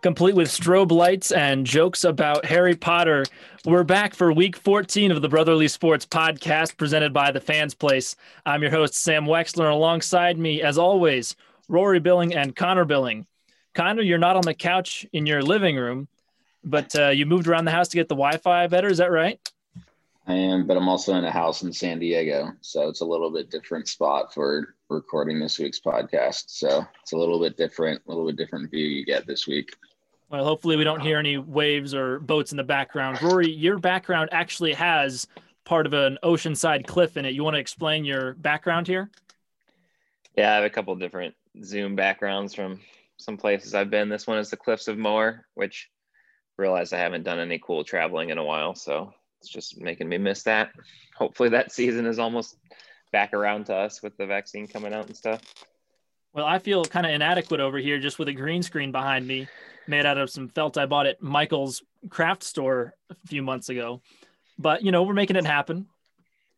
complete with strobe lights and jokes about Harry Potter. We're back for week 14 of the Brotherly Sports podcast presented by the Fans Place. I'm your host, Sam Wexler. Alongside me, as always, Rory Billing and Connor Billing. Connor, you're not on the couch in your living room, but uh, you moved around the house to get the Wi Fi better. Is that right? I am, but I'm also in a house in San Diego. So it's a little bit different spot for recording this week's podcast. So it's a little bit different, a little bit different view you get this week. Well, hopefully we don't hear any waves or boats in the background. Rory, your background actually has part of an oceanside cliff in it. You want to explain your background here? Yeah, I have a couple different Zoom backgrounds from some places I've been. This one is the Cliffs of Moher, which I realize I haven't done any cool traveling in a while, so it's just making me miss that. Hopefully that season is almost back around to us with the vaccine coming out and stuff. Well, I feel kind of inadequate over here just with a green screen behind me made out of some felt I bought at Michael's craft store a few months ago. But, you know, we're making it happen.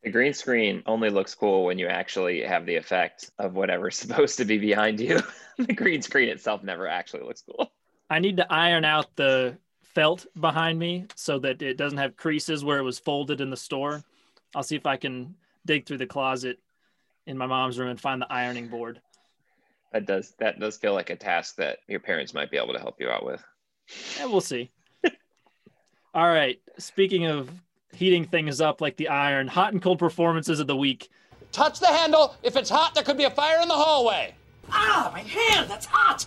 The green screen only looks cool when you actually have the effect of whatever's supposed to be behind you. the green screen itself never actually looks cool. I need to iron out the felt behind me so that it doesn't have creases where it was folded in the store. I'll see if I can dig through the closet in my mom's room and find the ironing board. That does that does feel like a task that your parents might be able to help you out with. Yeah, we'll see. All right. Speaking of heating things up like the iron, hot and cold performances of the week. Touch the handle. If it's hot, there could be a fire in the hallway. Ah, my hand, that's hot.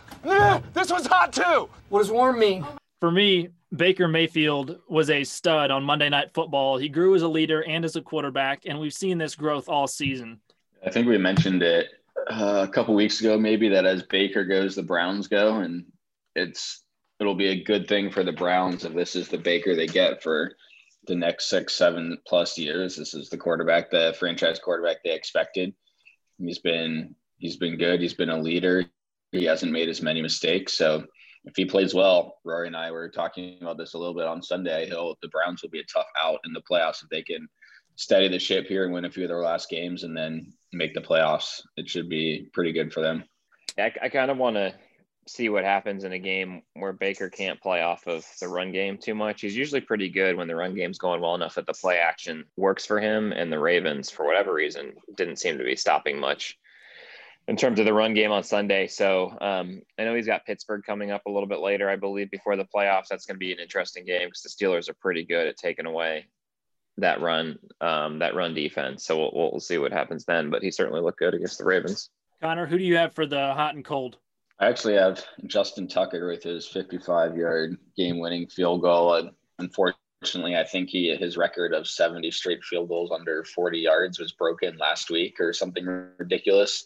this was hot too. What does warm mean? For me, Baker Mayfield was a stud on Monday Night Football. He grew as a leader and as a quarterback, and we've seen this growth all season. I think we mentioned it uh, a couple weeks ago, maybe that as Baker goes, the Browns go, and it's it'll be a good thing for the Browns if this is the Baker they get for the next six, seven plus years. This is the quarterback, the franchise quarterback they expected. He's been he's been good. He's been a leader. He hasn't made as many mistakes. So if he plays well, Rory and I were talking about this a little bit on Sunday. He'll the Browns will be a tough out in the playoffs if they can steady the ship here and win a few of their last games and then make the playoffs. It should be pretty good for them. I, I kind of want to see what happens in a game where Baker can't play off of the run game too much. He's usually pretty good when the run game's going well enough that the play action works for him. And the Ravens, for whatever reason, didn't seem to be stopping much in terms of the run game on Sunday. So um, I know he's got Pittsburgh coming up a little bit later, I believe, before the playoffs. That's going to be an interesting game because the Steelers are pretty good at taking away that run, um, that run defense. So we'll, we'll see what happens then. But he certainly looked good against the Ravens. Connor, who do you have for the hot and cold? I actually have Justin Tucker with his 55 yard game winning field goal. And unfortunately, I think he his record of 70 straight field goals under 40 yards was broken last week or something ridiculous.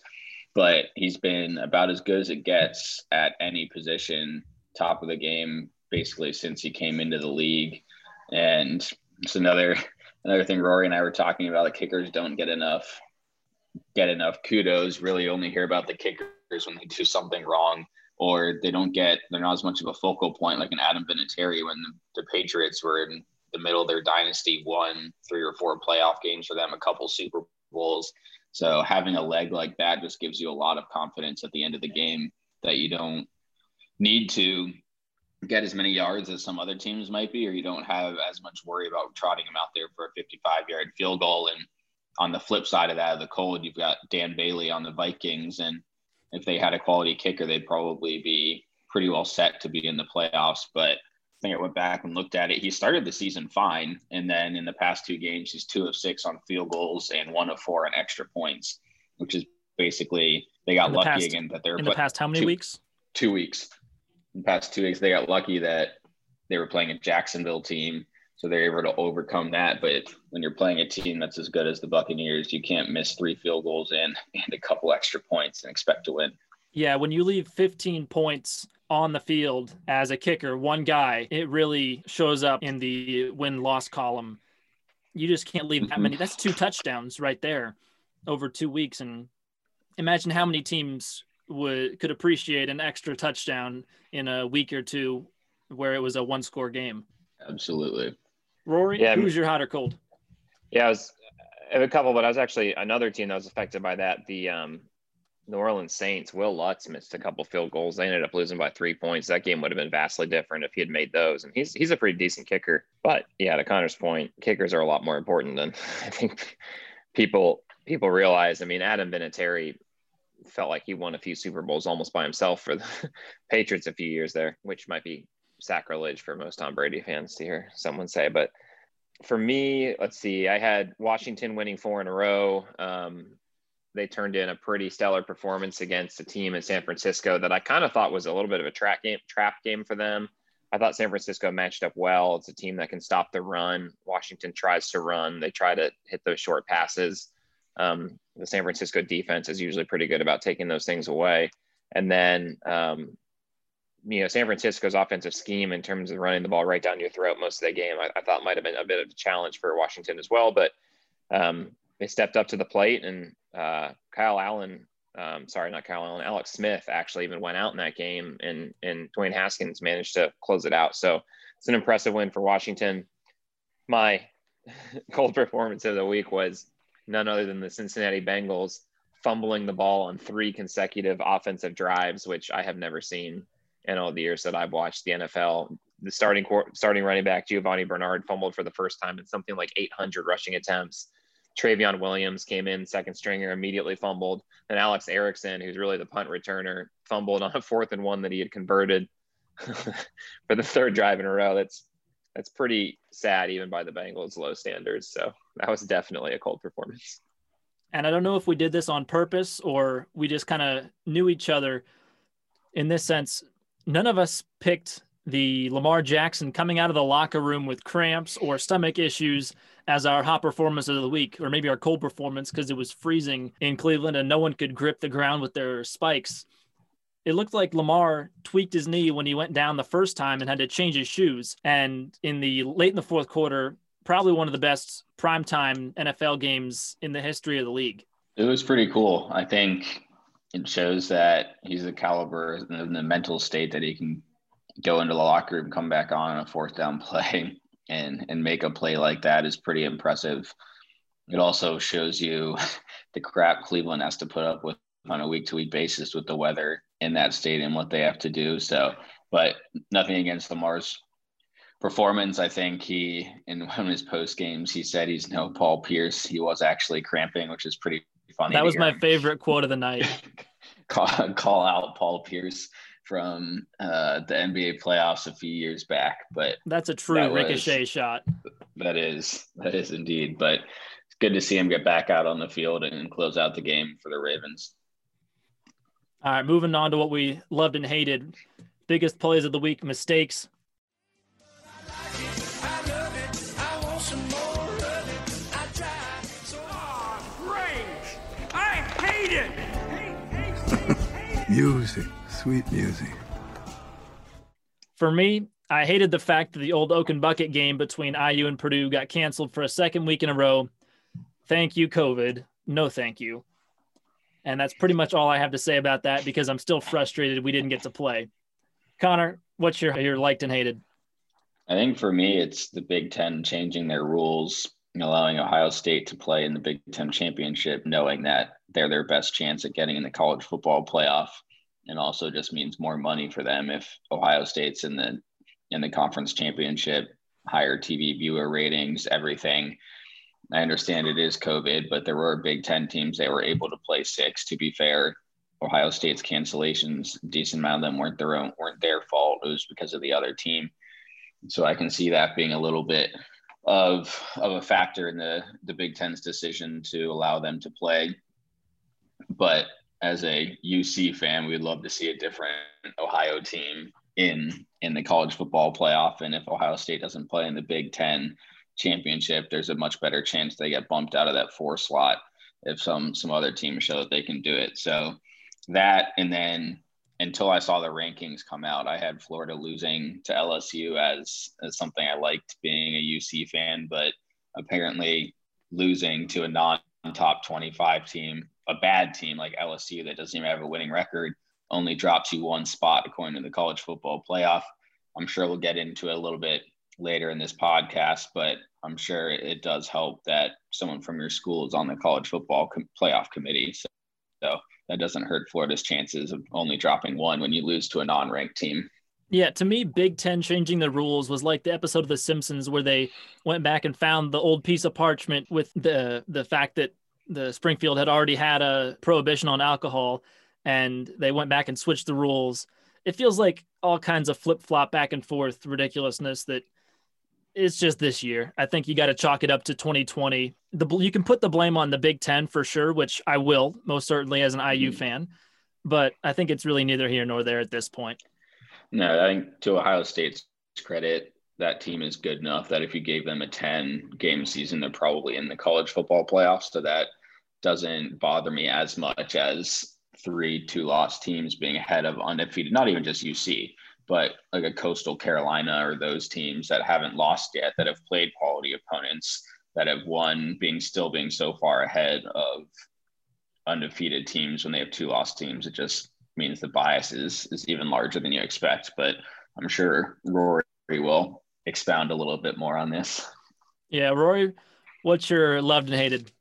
But he's been about as good as it gets at any position, top of the game, basically since he came into the league. And it's another another thing Rory and I were talking about. The kickers don't get enough get enough kudos. Really, only hear about the kickers when they do something wrong, or they don't get they're not as much of a focal point like an Adam Vinatieri when the, the Patriots were in the middle of their dynasty, won three or four playoff games for them, a couple Super Bowls. So having a leg like that just gives you a lot of confidence at the end of the game that you don't need to get as many yards as some other teams might be, or you don't have as much worry about trotting him out there for a 55 yard field goal. And on the flip side of that, of the cold, you've got Dan Bailey on the Vikings. And if they had a quality kicker, they'd probably be pretty well set to be in the playoffs. But I think I went back and looked at it. He started the season fine. And then in the past two games, he's two of six on field goals and one of four on extra points, which is basically they got lucky past, again that they're in the past how many two, weeks? Two weeks the past two weeks, they got lucky that they were playing a Jacksonville team, so they're able to overcome that. But when you're playing a team that's as good as the Buccaneers, you can't miss three field goals and and a couple extra points and expect to win. Yeah, when you leave 15 points on the field as a kicker, one guy, it really shows up in the win loss column. You just can't leave that mm-hmm. many. That's two touchdowns right there over two weeks. And imagine how many teams would could appreciate an extra touchdown in a week or two where it was a one score game. Absolutely. Rory, yeah, who's your hot or cold? Yeah, I was I have a couple, but I was actually another team that was affected by that. The um New Orleans Saints, Wil Lutz missed a couple field goals. They ended up losing by three points. That game would have been vastly different if he had made those. And he's he's a pretty decent kicker. But yeah, to Connor's point, kickers are a lot more important than I think people people realize. I mean, Adam Vinatieri felt like he won a few Super Bowls almost by himself for the Patriots a few years there, which might be sacrilege for most Tom Brady fans to hear someone say. But for me, let's see, I had Washington winning four in a row. Um, they turned in a pretty stellar performance against a team in San Francisco that I kind of thought was a little bit of a trap game, trap game for them. I thought San Francisco matched up well. It's a team that can stop the run. Washington tries to run. They try to hit those short passes. Um, the San Francisco defense is usually pretty good about taking those things away. And then, um, you know, San Francisco's offensive scheme in terms of running the ball right down your throat most of the game, I, I thought might have been a bit of a challenge for Washington as well. But um, they stepped up to the plate, and uh, Kyle Allen, um, sorry, not Kyle Allen, Alex Smith actually even went out in that game, and and Dwayne Haskins managed to close it out. So it's an impressive win for Washington. My cold performance of the week was none other than the Cincinnati Bengals fumbling the ball on three consecutive offensive drives, which I have never seen in all the years that I've watched the NFL. The starting starting running back Giovani Bernard fumbled for the first time in something like 800 rushing attempts. Trayveon Williams came in second stringer, immediately fumbled. And Alex Erickson, who's really the punt returner, fumbled on a fourth and one that he had converted for the third drive in a row. That's that's pretty sad even by the Bengals low standards. So that was definitely a cold performance. And I don't know if we did this on purpose or we just kind of knew each other in this sense. None of us picked the Lamar Jackson coming out of the locker room with cramps or stomach issues as our hot performance of the week, or maybe our cold performance because it was freezing in Cleveland and no one could grip the ground with their spikes it looked like Lamar tweaked his knee when he went down the first time and had to change his shoes. And in the late in the fourth quarter, probably one of the best primetime NFL games in the history of the league. It was pretty cool. I think it shows that he's the caliber and the mental state that he can go into the locker room, come back on a fourth down play and and make a play like that is pretty impressive. It also shows you the crap Cleveland has to put up with on a week to week basis with the weather in that stadium, what they have to do. So, but nothing against Lamar's performance. I think he, in one of his post games, he said he's no Paul Pierce. He was actually cramping, which is pretty funny. That was my him. favorite quote of the night. call, call out Paul Pierce from uh, the NBA playoffs a few years back, but that's a true that ricochet was, shot. That is, that is indeed. But it's good to see him get back out on the field and close out the game for the Ravens. All right, moving on to what we loved and hated. Biggest plays of the week, mistakes. music, sweet music. For me, I hated the fact that the old Oaken Bucket game between IU and Purdue got canceled for a second week in a row. Thank you, COVID. No, thank you. And that's pretty much all I have to say about that because I'm still frustrated we didn't get to play. Connor, what's your your liked and hated? I think for me, it's the Big Ten changing their rules, allowing Ohio State to play in the Big Ten championship, knowing that they're their best chance at getting in the college football playoff, and also just means more money for them if Ohio State's in the in the conference championship, higher TV viewer ratings, everything. I understand it is COVID, but there were Big Ten teams that were able to play six. To be fair, Ohio State's cancellations, decent amount of them weren't their own, weren't their fault. It was because of the other team. So I can see that being a little bit of of a factor in the the Big Ten's decision to allow them to play. But as a UC fan, we'd love to see a different Ohio team in in the college football playoff. And if Ohio State doesn't play in the Big Ten, championship, there's a much better chance they get bumped out of that four slot if some some other team show that they can do it. So that and then until I saw the rankings come out, I had Florida losing to LSU as, as something I liked being a UC fan, but apparently losing to a non top 25 team, a bad team like LSU that doesn't even have a winning record, only drops you one spot according to the college football playoff. I'm sure we'll get into it a little bit later in this podcast, but I'm sure it does help that someone from your school is on the college football com- playoff committee. So, so that doesn't hurt Florida's chances of only dropping one when you lose to a non-ranked team. Yeah, to me, Big Ten changing the rules was like the episode of The Simpsons where they went back and found the old piece of parchment with the the fact that the Springfield had already had a prohibition on alcohol, and they went back and switched the rules. It feels like all kinds of flip flop back and forth ridiculousness that it's just this year. I think you got to chalk it up to 2020. The you can put the blame on the Big Ten for sure, which I will most certainly as an IU mm-hmm. fan, but I think it's really neither here nor there at this point. No, I think to Ohio State's credit, that team is good enough that if you gave them a 10 game season, they're probably in the college football playoffs. So that doesn't bother me as much as three two loss teams being ahead of undefeated, not even just UC, but like a coastal Carolina or those teams that haven't lost yet, that have played quality opponents, that have won, being still being so far ahead of undefeated teams when they have two lost teams. It just means the bias is is even larger than you expect. But I'm sure Rory will expound a little bit more on this. Yeah, Rory, what's your loved and hated?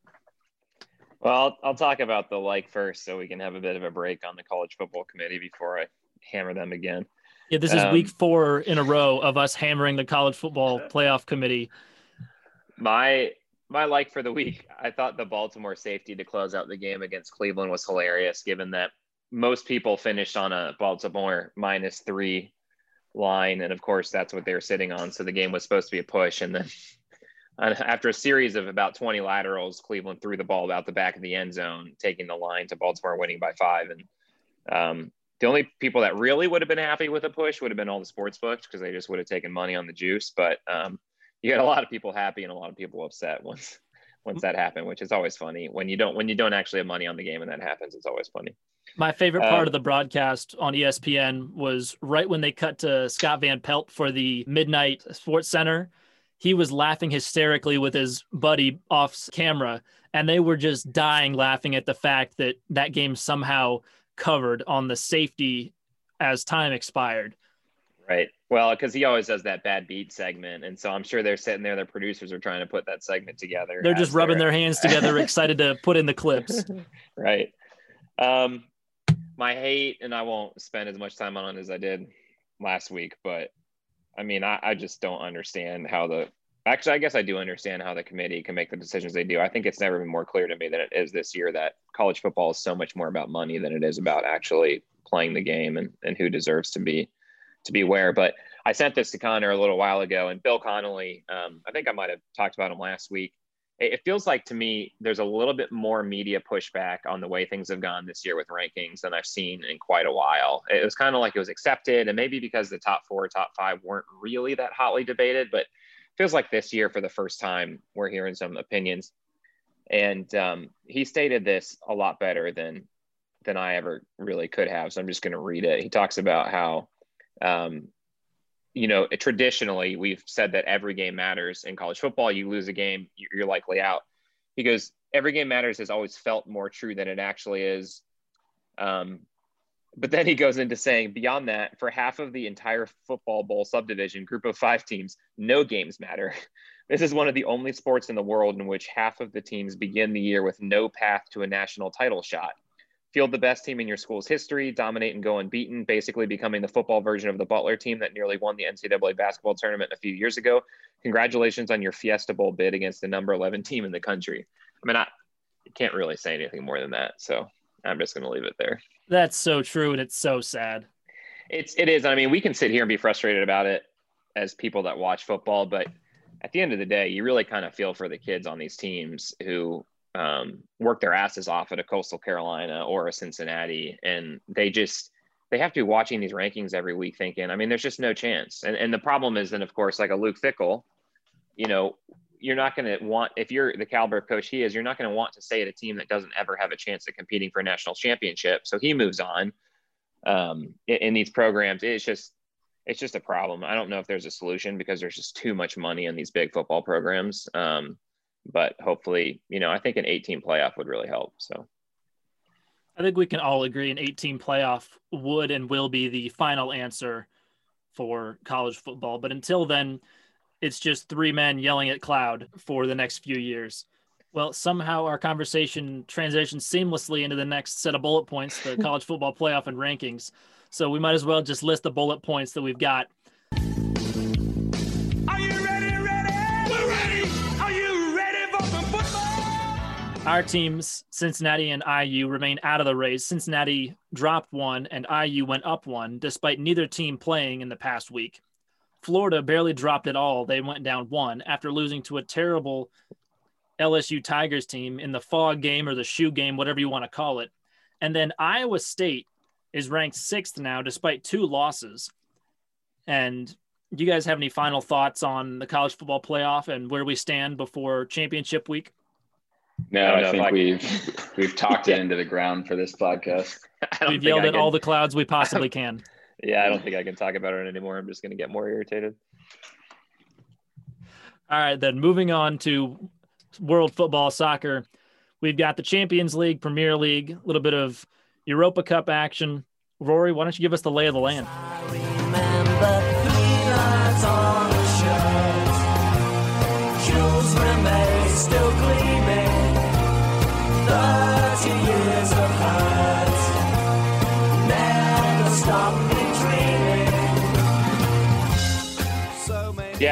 Well, I'll, I'll talk about the like first, so we can have a bit of a break on the college football committee before I hammer them again. Yeah, this is um, week four in a row of us hammering the college football playoff committee. My my like for the week, I thought the Baltimore safety to close out the game against Cleveland was hilarious, given that most people finished on a Baltimore minus three line, and of course that's what they were sitting on. So the game was supposed to be a push, and then after a series of about 20 laterals, Cleveland threw the ball out the back of the end zone, taking the line to Baltimore winning by five. And um, the only people that really would have been happy with a push would have been all the sports books because they just would have taken money on the juice. But um, you got a lot of people happy and a lot of people upset once once that happened, which is always funny when you don't when you don't actually have money on the game and that happens. It's always funny. My favorite part um, of the broadcast on ESPN was right when they cut to Scott Van Pelt for the midnight Sports Center he was laughing hysterically with his buddy off camera and they were just dying laughing at the fact that that game somehow covered on the safety as time expired. Right. Well because he always does that bad beat segment and so i'm sure they're sitting there their producers are trying to put that segment together they're just rubbing their hands together excited to put in the clips. Right. Um my hate and i won't spend as much time on it as i did last week but I mean, I, I just don't understand how the actually, I guess I do understand how the committee can make the decisions they do. I think it's never been more clear to me than it is this year that college football is so much more about money than it is about actually playing the game and, and who deserves to be to be where. But I sent this to Connor a little while ago, and Bill Connolly, um, I think I might have talked about him last week it feels like to me there's a little bit more media pushback on the way things have gone this year with rankings than I've seen in quite a while. It was kind of like it was accepted, and maybe because the top four, top five weren't really that hotly debated, but feels like this year for the first time we're hearing some opinions. And um, he stated this a lot better than than I ever really could have. So I'm just going to read it. He talks about how um, you know, traditionally we've said that every game matters in college football. You lose a game, you're likely out. He goes, every game matters has always felt more true than it actually is. Um, but then he goes into saying, beyond that, for half of the entire football bowl subdivision group of five teams, no games matter. This is one of the only sports in the world in which half of the teams begin the year with no path to a national title shot field the best team in your school's history, dominate and go unbeaten, basically becoming the football version of the Butler team that nearly won the NCAA basketball tournament a few years ago. Congratulations on your Fiesta Bowl bid against the number 11 team in the country. I mean, I can't really say anything more than that. So I'm just going to leave it there. That's so true. And it's so sad. It's, it is. I mean, we can sit here and be frustrated about it as people that watch football, but at the end of the day, you really kind of feel for the kids on these teams who um, work their asses off at a coastal carolina or a cincinnati and they just they have to be watching these rankings every week thinking i mean there's just no chance and, and the problem is then of course like a luke Fickell, you know you're not going to want if you're the caliber of coach he is you're not going to want to stay at a team that doesn't ever have a chance at competing for a national championship so he moves on um, in, in these programs it's just it's just a problem i don't know if there's a solution because there's just too much money in these big football programs um, but hopefully, you know, I think an 18 playoff would really help. So I think we can all agree an 18 playoff would and will be the final answer for college football. But until then, it's just three men yelling at cloud for the next few years. Well, somehow our conversation transitions seamlessly into the next set of bullet points, the college football playoff and rankings. So we might as well just list the bullet points that we've got. Are you ready, ready? We're ready. Are you ready for some football? Our teams, Cincinnati and IU, remain out of the race. Cincinnati dropped one and IU went up one, despite neither team playing in the past week. Florida barely dropped at all. They went down one after losing to a terrible LSU Tigers team in the fog game or the shoe game, whatever you want to call it. And then Iowa State is ranked sixth now, despite two losses. And do you guys have any final thoughts on the college football playoff and where we stand before championship week? No, I I, think I we've we've talked it into the ground for this podcast. We've yelled at can- all the clouds we possibly can. Yeah, I don't think I can talk about it anymore. I'm just going to get more irritated. All right, then moving on to world football soccer. We've got the Champions League, Premier League, a little bit of Europa Cup action. Rory, why don't you give us the lay of the land?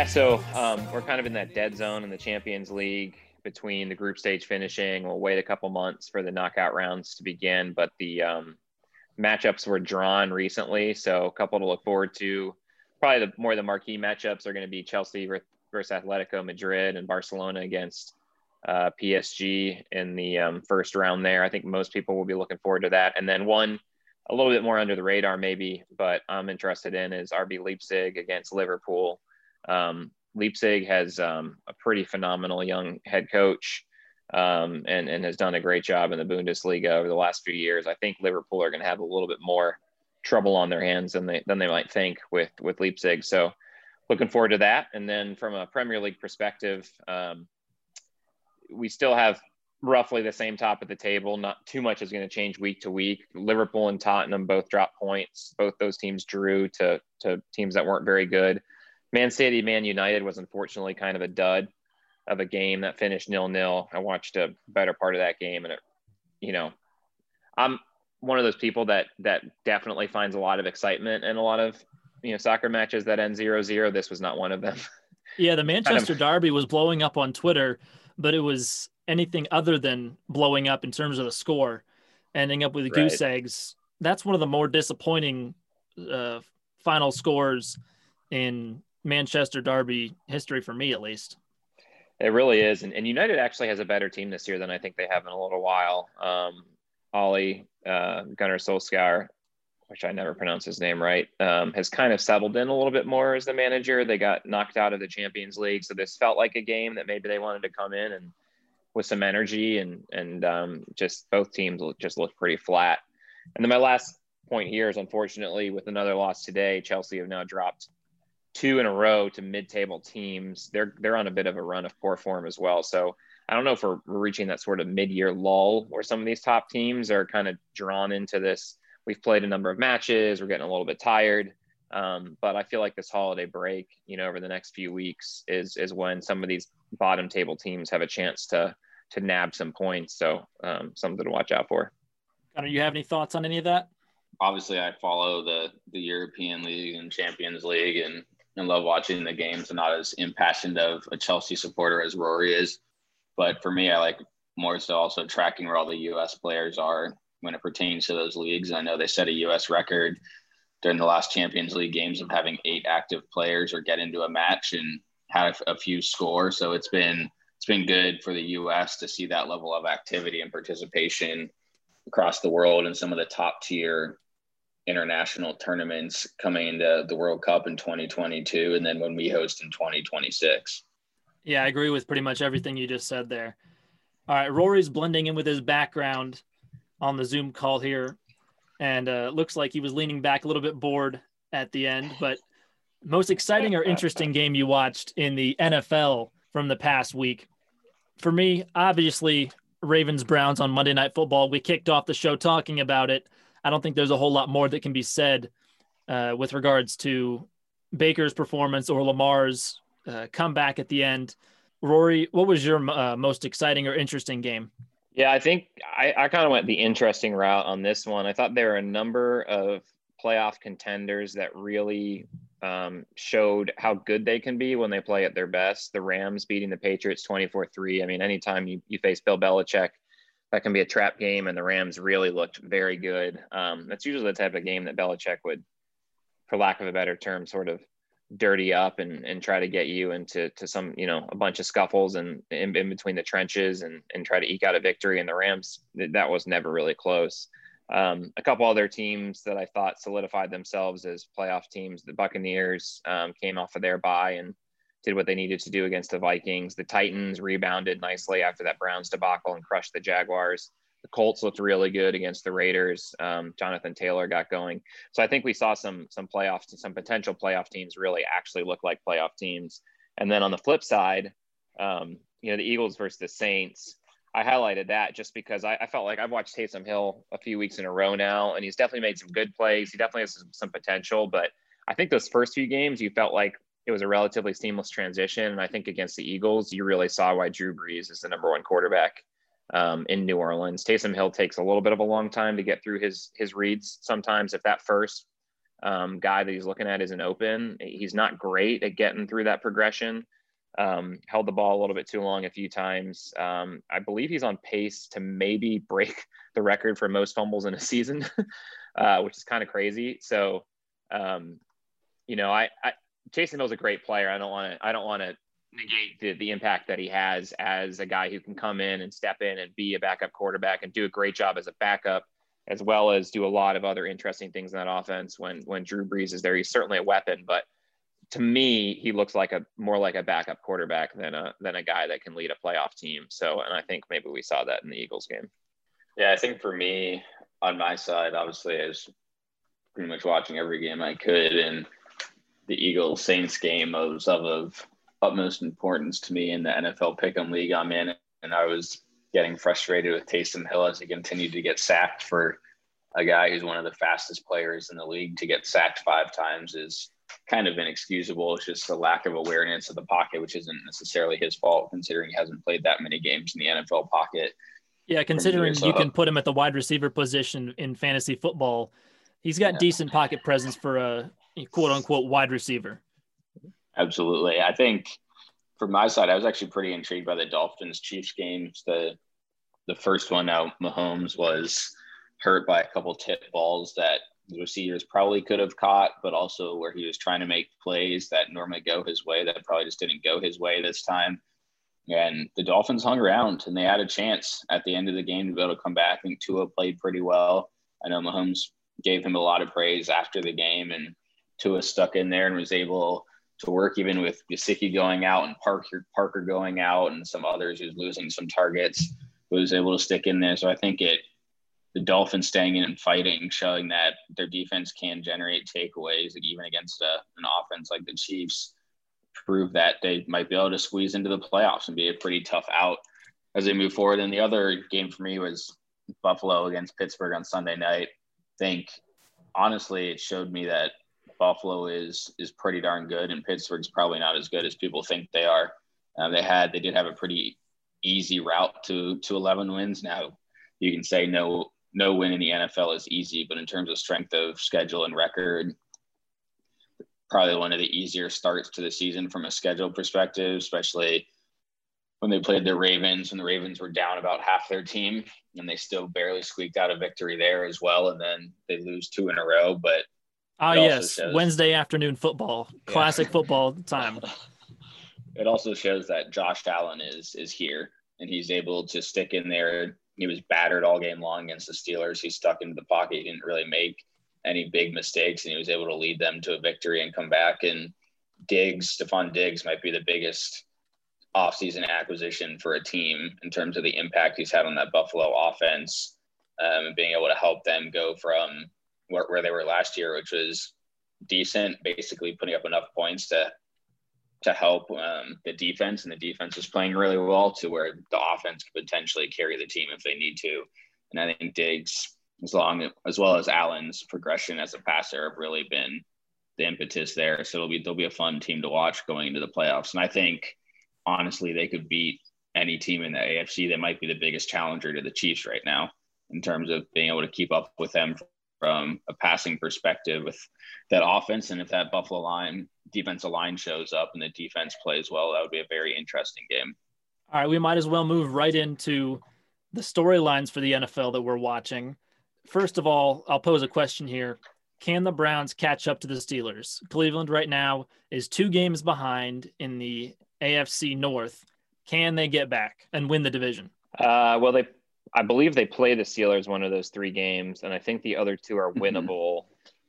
Yeah, so um, we're kind of in that dead zone in the Champions League between the group stage finishing. We'll wait a couple months for the knockout rounds to begin, but the um, matchups were drawn recently, so a couple to look forward to. Probably the more the marquee matchups are going to be Chelsea versus Atletico Madrid and Barcelona against uh, PSG in the um, first round. There, I think most people will be looking forward to that, and then one a little bit more under the radar, maybe, but I'm interested in is RB Leipzig against Liverpool. Um, Leipzig has um, a pretty phenomenal young head coach um, and, and has done a great job in the Bundesliga over the last few years. I think Liverpool are going to have a little bit more trouble on their hands than they, than they might think with, with Leipzig. So looking forward to that. And then from a Premier League perspective, um, we still have roughly the same top of the table. Not too much is going to change week to week. Liverpool and Tottenham both dropped points. Both those teams drew to, to teams that weren't very good. Man City, Man United was unfortunately kind of a dud of a game that finished nil nil. I watched a better part of that game, and it, you know, I'm one of those people that that definitely finds a lot of excitement in a lot of you know soccer matches that end zero zero. This was not one of them. Yeah, the Manchester Derby was blowing up on Twitter, but it was anything other than blowing up in terms of the score, ending up with Right. goose eggs. That's one of the more disappointing uh, final scores in Manchester Derby history for me, at least. It really is, and, and United actually has a better team this year than I think they have in a little while. Um, Ollie uh, Gunnar Solskjaer, which I never pronounce his name right, um, has kind of settled in a little bit more as the manager. They got knocked out of the Champions League, so this felt like a game that maybe they wanted to come in and with some energy, and and um, just both teams just looked pretty flat. And then my last point here is unfortunately with another loss today, Chelsea have now dropped two in a row to mid-table teams. They're they're on a bit of a run of poor form as well. So I don't know if we're we're reaching that sort of mid-year lull where some of these top teams are kind of drawn into this. We've played a number of matches. We're getting a little bit tired. Um, but I feel like this holiday break, you know, over the next few weeks is is when some of these bottom table teams have a chance to to nab some points. So um, something to watch out for. Connor, you have any thoughts on any of that? Obviously, I follow the the European League and Champions League, and and love watching the games. I'm not as impassioned of a Chelsea supporter as Rory is, but for me, I like more so also tracking where all the U.S. players are when it pertains to those leagues. I know they set a U.S. record during the last Champions League games of having eight active players or get into a match and have a few score. So it's been it's been good for the U.S. to see that level of activity and participation across the world and some of the top tier international tournaments coming into the World Cup in 2022 and then when we host in 2026. Yeah, I agree with pretty much everything you just said there. All right, Rory's blending in with his background on the Zoom call here, and uh, looks like he was leaning back a little bit bored at the end. But most exciting or interesting game you watched in the NFL from the past week? For me, obviously, Ravens Browns on Monday Night Football. We kicked off the show talking about it. I don't think there's a whole lot more that can be said uh, with regards to Baker's performance or Lamar's uh, comeback at the end. Rory, what was your uh, most exciting or interesting game? Yeah, I think I, I kind of went the interesting route on this one. I thought there were a number of playoff contenders that really um, showed how good they can be when they play at their best. The Rams beating the Patriots 24 3. I mean, anytime you, you face Bill Belichick, that can be a trap game, and the Rams really looked very good. Um, that's usually the type of game that Belichick would, for lack of a better term, sort of dirty up and, and try to get you into to some you know a bunch of scuffles and in, in between the trenches and and try to eke out a victory and the rams that was never really close um, a couple other teams that i thought solidified themselves as playoff teams the buccaneers um, came off of their bye and did what they needed to do against the vikings the titans rebounded nicely after that browns debacle and crushed the jaguars the Colts looked really good against the Raiders. Um, Jonathan Taylor got going, so I think we saw some some playoffs, some potential playoff teams really actually look like playoff teams. And then on the flip side, um, you know, the Eagles versus the Saints. I highlighted that just because I, I, felt like I've watched Taysom Hill a few weeks in a row now, and he's definitely made some good plays. He definitely has some, some potential, but I think those first few games, you felt like it was a relatively seamless transition. And I think against the Eagles, you really saw why Drew Brees is the number one quarterback um, in New Orleans. Taysom Hill takes a little bit of a long time to get through his his reads. Sometimes, if that first um, guy that he's looking at isn't open, he's not great at getting through that progression. Um, held the ball a little bit too long a few times. Um, I believe he's on pace to maybe break the record for most fumbles in a season, uh, which is kind of crazy. So, um, you know, I, I Taysom Hill's a great player. I don't want to. I don't want to negate the, the impact that he has as a guy who can come in and step in and be a backup quarterback and do a great job as a backup, as well as do a lot of other interesting things in that offense when when Drew Brees is there. He's certainly a weapon, but to me, he looks like a more like a backup quarterback than a than a guy that can lead a playoff team. So, and I think maybe we saw that in the Eagles game. Yeah, I think for me on my side, obviously, I was pretty much watching every game I could, and the Eagles Saints game was of, of utmost importance to me in the NFL Pick'em League I'm in, and I was getting frustrated with Taysom Hill as he continued to get sacked for a guy who's one of the fastest players in the league to get sacked five times is kind of inexcusable. It's just a lack of awareness of the pocket, which isn't necessarily his fault, considering he hasn't played that many games in the NFL pocket. Yeah, considering you can put him at the wide receiver position in fantasy football, he's got yeah. decent pocket presence for a quote unquote wide receiver. Absolutely. I think from my side, I was actually pretty intrigued by the Dolphins Chiefs games. The the first one out, Mahomes was hurt by a couple tip balls that the receivers probably could have caught, but also where he was trying to make plays that normally go his way that probably just didn't go his way this time. And the Dolphins hung around and they had a chance at the end of the game to be able to come back. I think Tua played pretty well. I know Mahomes gave him a lot of praise after the game, and Tua stuck in there and was able to work even with Gesicki going out and Parker Parker going out and some others who's losing some targets was able to stick in there. So I think it the Dolphins staying in and fighting, showing that their defense can generate takeaways, even against a, an offense like the Chiefs, prove that they might be able to squeeze into the playoffs and be a pretty tough out as they move forward. And the other game for me was Buffalo against Pittsburgh on Sunday night. I think honestly, it showed me that Buffalo is is pretty darn good, and Pittsburgh's probably not as good as people think they are. Uh, they had they did have a pretty easy route to to 11 wins. Now you can say no no win in the NFL is easy, but in terms of strength of schedule and record, probably one of the easier starts to the season from a schedule perspective, especially when they played the Ravens when the Ravens were down about half their team and they still barely squeaked out a victory there as well. And then they lose two in a row. But Oh yes, shows, Wednesday afternoon football, classic yeah. football time. It also shows that Josh Allen is is here and he's able to stick in there. He was battered all game long against the Steelers. He stuck into the pocket. He didn't really make any big mistakes, and he was able to lead them to a victory and come back. And Diggs, Stefon Diggs, might be the biggest offseason acquisition for a team in terms of the impact he's had on that Buffalo offense um, and being able to help them go from where, where they were last year, which was decent, basically putting up enough points to to help um, the defense, and the defense is playing really well to where the offense could potentially carry the team if they need to. And I think Diggs, as long as well as Allen's progression as a passer, have really been the impetus there. So it'll be they'll be a fun team to watch going into the playoffs. And I think honestly they could beat any team in the AFC that might be the biggest challenger to the Chiefs right now in terms of being able to keep up with them from a passing perspective with that offense. And if that Buffalo line defensive line shows up and the defense plays well, that would be a very interesting game. All right, we might as well move right into the storylines for the NFL that we're watching. First of all, I'll pose a question here. Can the Browns catch up to the Steelers? Cleveland right now is two games behind in the AFC North. Can they get back and win the division? Uh, well, they, I believe they play the Steelers one of those three games, and I think the other two are Mhm. winnable.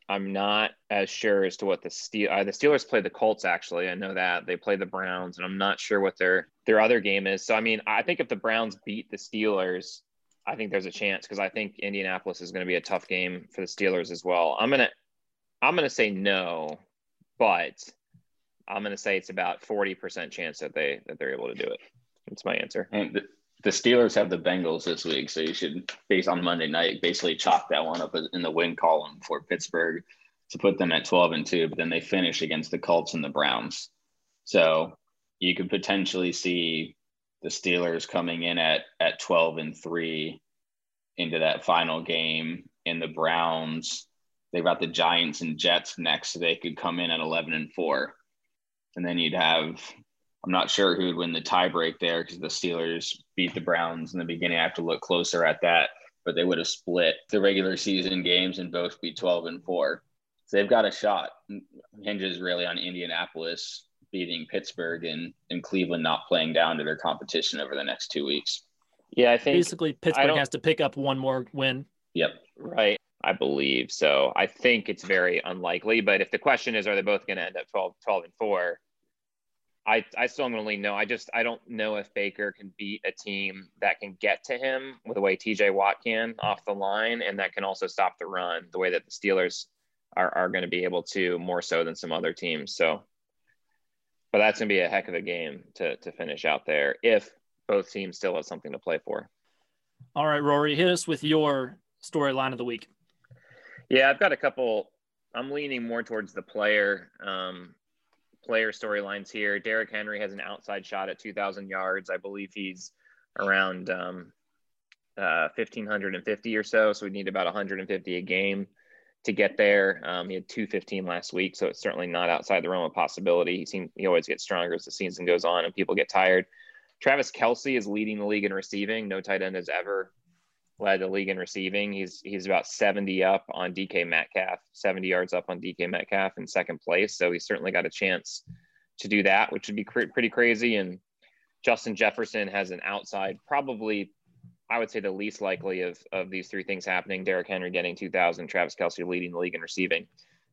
I'm not as sure as to what the Steel uh, the Steelers play the Colts. Actually, I know that they play the Browns, and I'm not sure what their their other game is. So, I mean, I think if the Browns beat the Steelers, I think there's a chance because I think Indianapolis is going to be a tough game for the Steelers as well. I'm gonna I'm gonna say no, but I'm gonna say it's about 40% chance that they that they're able to do it. That's my answer. And the, the Steelers have the Bengals this week, so you should, based on Monday night, basically chalk that one up in the win column for Pittsburgh to put them at 12 and 2, but then they finish against the Colts and the Browns. So you could potentially see the Steelers coming in at at 12 and 3 into that final game in the Browns. They've got the Giants and Jets next, so they could come in at 11 and 4. And then you'd have I'm not sure who would win the tiebreak there because the Steelers beat the Browns in the beginning. I have to look closer at that, but they would have split the regular season games and both be 12 and 4. So they've got a shot. Hinges really on Indianapolis beating Pittsburgh and, and Cleveland not playing down to their competition over the next two weeks. Yeah, I think Basically, Pittsburgh has to pick up one more win. Yep. Right. I believe so. I think it's very unlikely. But if the question is, are they both going to end up 12, 12 and four? I, I still am going to lean no. I just, I don't know if Baker can beat a team that can get to him with the way TJ Watt can off the line and that can also stop the run the way that the Steelers are, are going to be able to more so than some other teams. So, but that's going to be a heck of a game to, to finish out there if both teams still have something to play for. All right, Rory, hit us with your storyline of the week. Yeah, I've got a couple. I'm leaning more towards the player um, player storylines here. Derrick Henry has an outside shot at 2,000 yards. I believe he's around um, uh, 1,550 or so. So we need about 150 a game to get there. Um, he had 215 last week, so it's certainly not outside the realm of possibility. He seems he always gets stronger as the season goes on and people get tired. Travis Kelce is leading the league in receiving. No tight end has ever led the league in receiving. He's he's about 70 up on DK Metcalf, 70 yards up on DK Metcalf in second place. So he's certainly got a chance to do that, which would be cr- pretty crazy. And Justin Jefferson has an outside, probably, I would say the least likely of of these three things happening. Derrick Henry getting 2,000, Travis Kelce leading the league in receiving.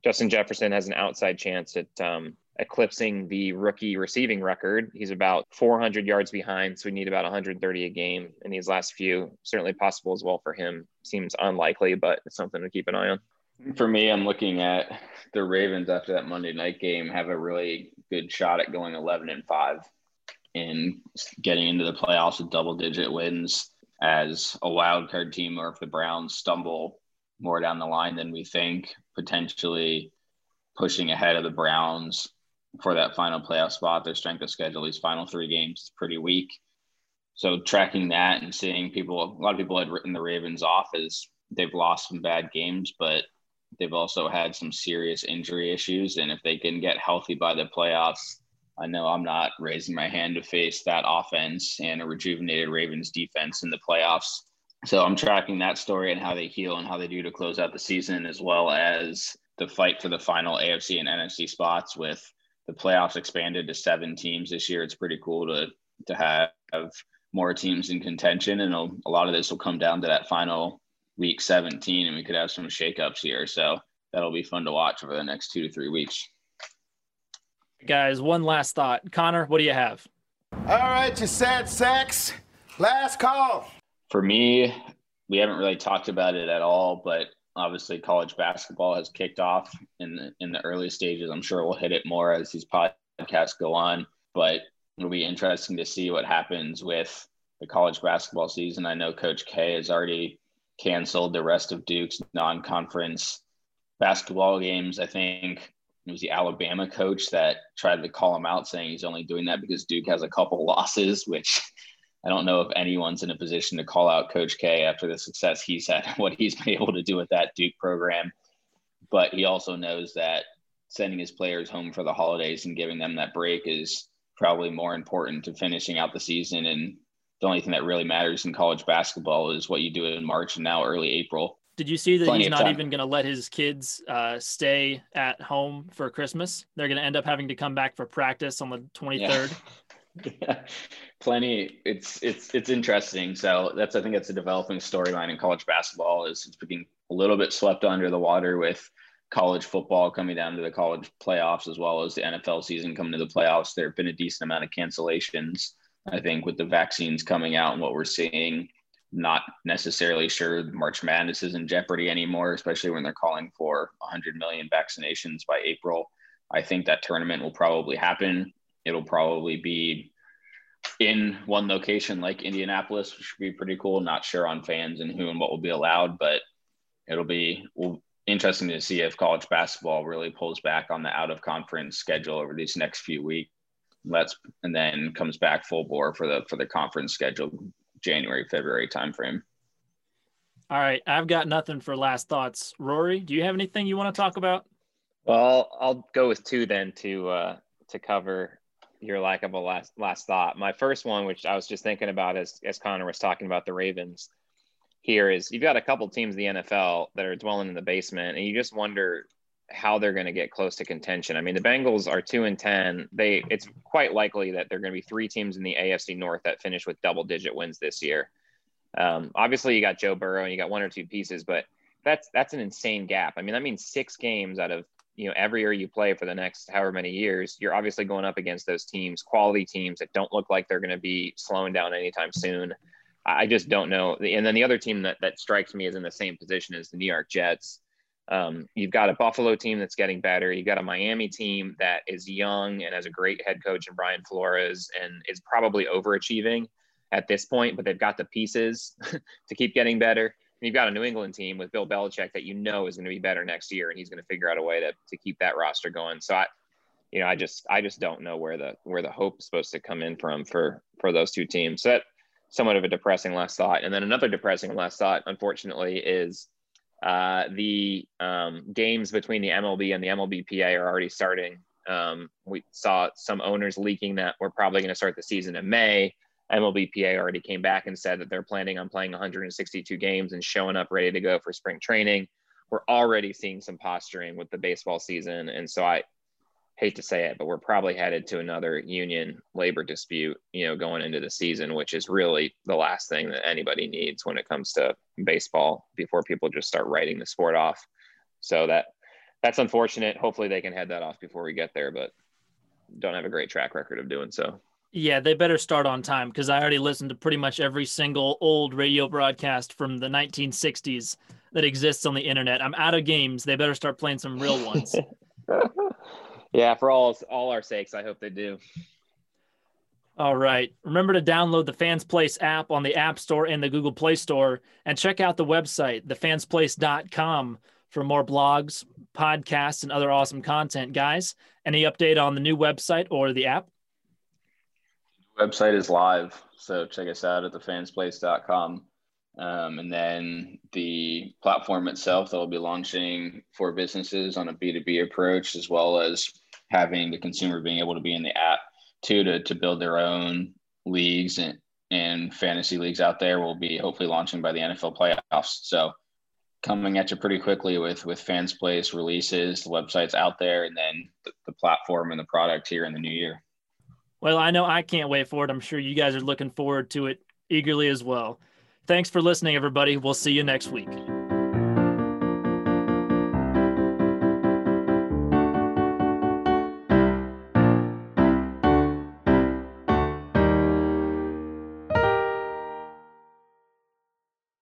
Justin Jefferson has an outside chance at um, eclipsing the rookie receiving record. He's about 400 yards behind, so we need about 130 a game in these last few. Certainly possible as well for him. Seems unlikely, but it's something to keep an eye on. For me, I'm looking at the Ravens after that Monday night game have a really good shot at going 11 and 5 and getting into the playoffs with double digit wins as a wild card team, or if the Browns stumble more down the line than we think, potentially pushing ahead of the Browns for that final playoff spot. Their strength of schedule, these final three games, is pretty weak. So tracking that and seeing people, a lot of people had written the Ravens off as they've lost some bad games, but they've also had some serious injury issues. And if they can get healthy by the playoffs, I know I'm not raising my hand to face that offense and a rejuvenated Ravens defense in the playoffs. So I'm tracking that story and how they heal and how they do to close out the season, as well as the fight for the final AFC and NFC spots with the playoffs expanded to seven teams this year. It's pretty cool to to have more teams in contention, and a, a lot of this will come down to that final week 17, and we could have some shakeups here. So that'll be fun to watch over the next two to three weeks. Guys, one last thought. Connor, what do you have? All right, you sad sacks. Last call. For me, we haven't really talked about it at all, but obviously college basketball has kicked off in the, in the early stages. I'm sure we'll hit it more as these podcasts go on, but it'll be interesting to see what happens with the college basketball season. I know Coach K has already canceled the rest of Duke's non-conference basketball games. I think it was the Alabama coach that tried to call him out, saying he's only doing that because Duke has a couple losses, which I don't know if anyone's in a position to call out Coach K after the success he's had, what he's been able to do with that Duke program. But he also knows that sending his players home for the holidays and giving them that break is probably more important to finishing out the season. And the only thing that really matters in college basketball is what you do in March and now early April. Did you see that Plenty he's not time. even going to let his kids uh, stay at home for Christmas? They're going to end up having to come back for practice on the 23rd. Yeah. Plenty. It's it's it's interesting. So that's I think that's a developing storyline in college basketball is it's being a little bit swept under the water with college football coming down to the college playoffs as well as the NFL season coming to the playoffs. There have been a decent amount of cancellations. I think with the vaccines coming out and what we're seeing, not necessarily sure March Madness is in jeopardy anymore, especially when they're calling for 100 million vaccinations by April. I think that tournament will probably happen. It'll probably be in one location like Indianapolis, which would be pretty cool. Not sure on fans and who and what will be allowed, but it'll be well, interesting to see if college basketball really pulls back on the out of conference schedule over these next few weeks. Let's and then comes back full bore for the for the conference schedule January February timeframe. All right. I've got nothing for last thoughts. Rory, do you have anything you want to talk about? Well, I'll go with two then to uh, to cover your lack of a last last thought. My first one, which I was just thinking about as as Connor was talking about the Ravens, here is you've got a couple teams in the NFL that are dwelling in the basement, and you just wonder how they're going to get close to contention. I mean, the Bengals are two and ten. They it's quite likely that they're going to be three teams in the AFC North that finish with double digit wins this year. Um, obviously, you got Joe Burrow and you got one or two pieces, but that's that's an insane gap. I mean, that means six games out of you know every year you play for the next however many years, you're obviously going up against those teams, quality teams that don't look like they're going to be slowing down anytime soon. I just don't know. And then the other team that that strikes me is in the same position as the New York Jets. Um, you've got a Buffalo team that's getting better. You've got a Miami team that is young and has a great head coach in Brian Flores and is probably overachieving at this point, but they've got the pieces to keep getting better. You've got a New England team with Bill Belichick that you know is going to be better next year, and he's going to figure out a way to, to keep that roster going. So I, you know, I just I just don't know where the where the hope is supposed to come in from for for those two teams. So that somewhat of a depressing last thought. And then another depressing last thought, unfortunately, is uh, the um, games between the MLB and the MLBPA are already starting. Um, we saw some owners leaking that we're probably going to start the season in May. MLBPA already came back and said that they're planning on playing 162 games and showing up ready to go for spring training. We're already seeing some posturing with the baseball season. And so I hate to say it, but we're probably headed to another union labor dispute, you know, going into the season, which is really the last thing that anybody needs when it comes to baseball before people just start writing the sport off. So that that's unfortunate. Hopefully they can head that off before we get there, but don't have a great track record of doing so. Yeah, they better start on time because I already listened to pretty much every single old radio broadcast from the 1960s that exists on the internet. I'm out of games. They better start playing some real ones. yeah, for all all our sakes, I hope they do. All right. Remember to download the Fans Place app on the App Store and the Google Play Store and check out the website, thefansplace.com, for more blogs, podcasts, and other awesome content. Guys, any update on the new website or the app? Website is live so check us out at thefansplace.com um, and then the platform itself that will be launching for businesses on a b2b approach as well as having the consumer being able to be in the app too to, to build their own leagues and, and fantasy leagues out there. Will be hopefully launching by the nfl playoffs. So coming at you pretty quickly with with fans place releases the website's out there and then the, the platform and the product here in the new year Well, I know I can't wait for it. I'm sure you guys are looking forward to it eagerly as well. Thanks for listening, everybody. We'll see you next week.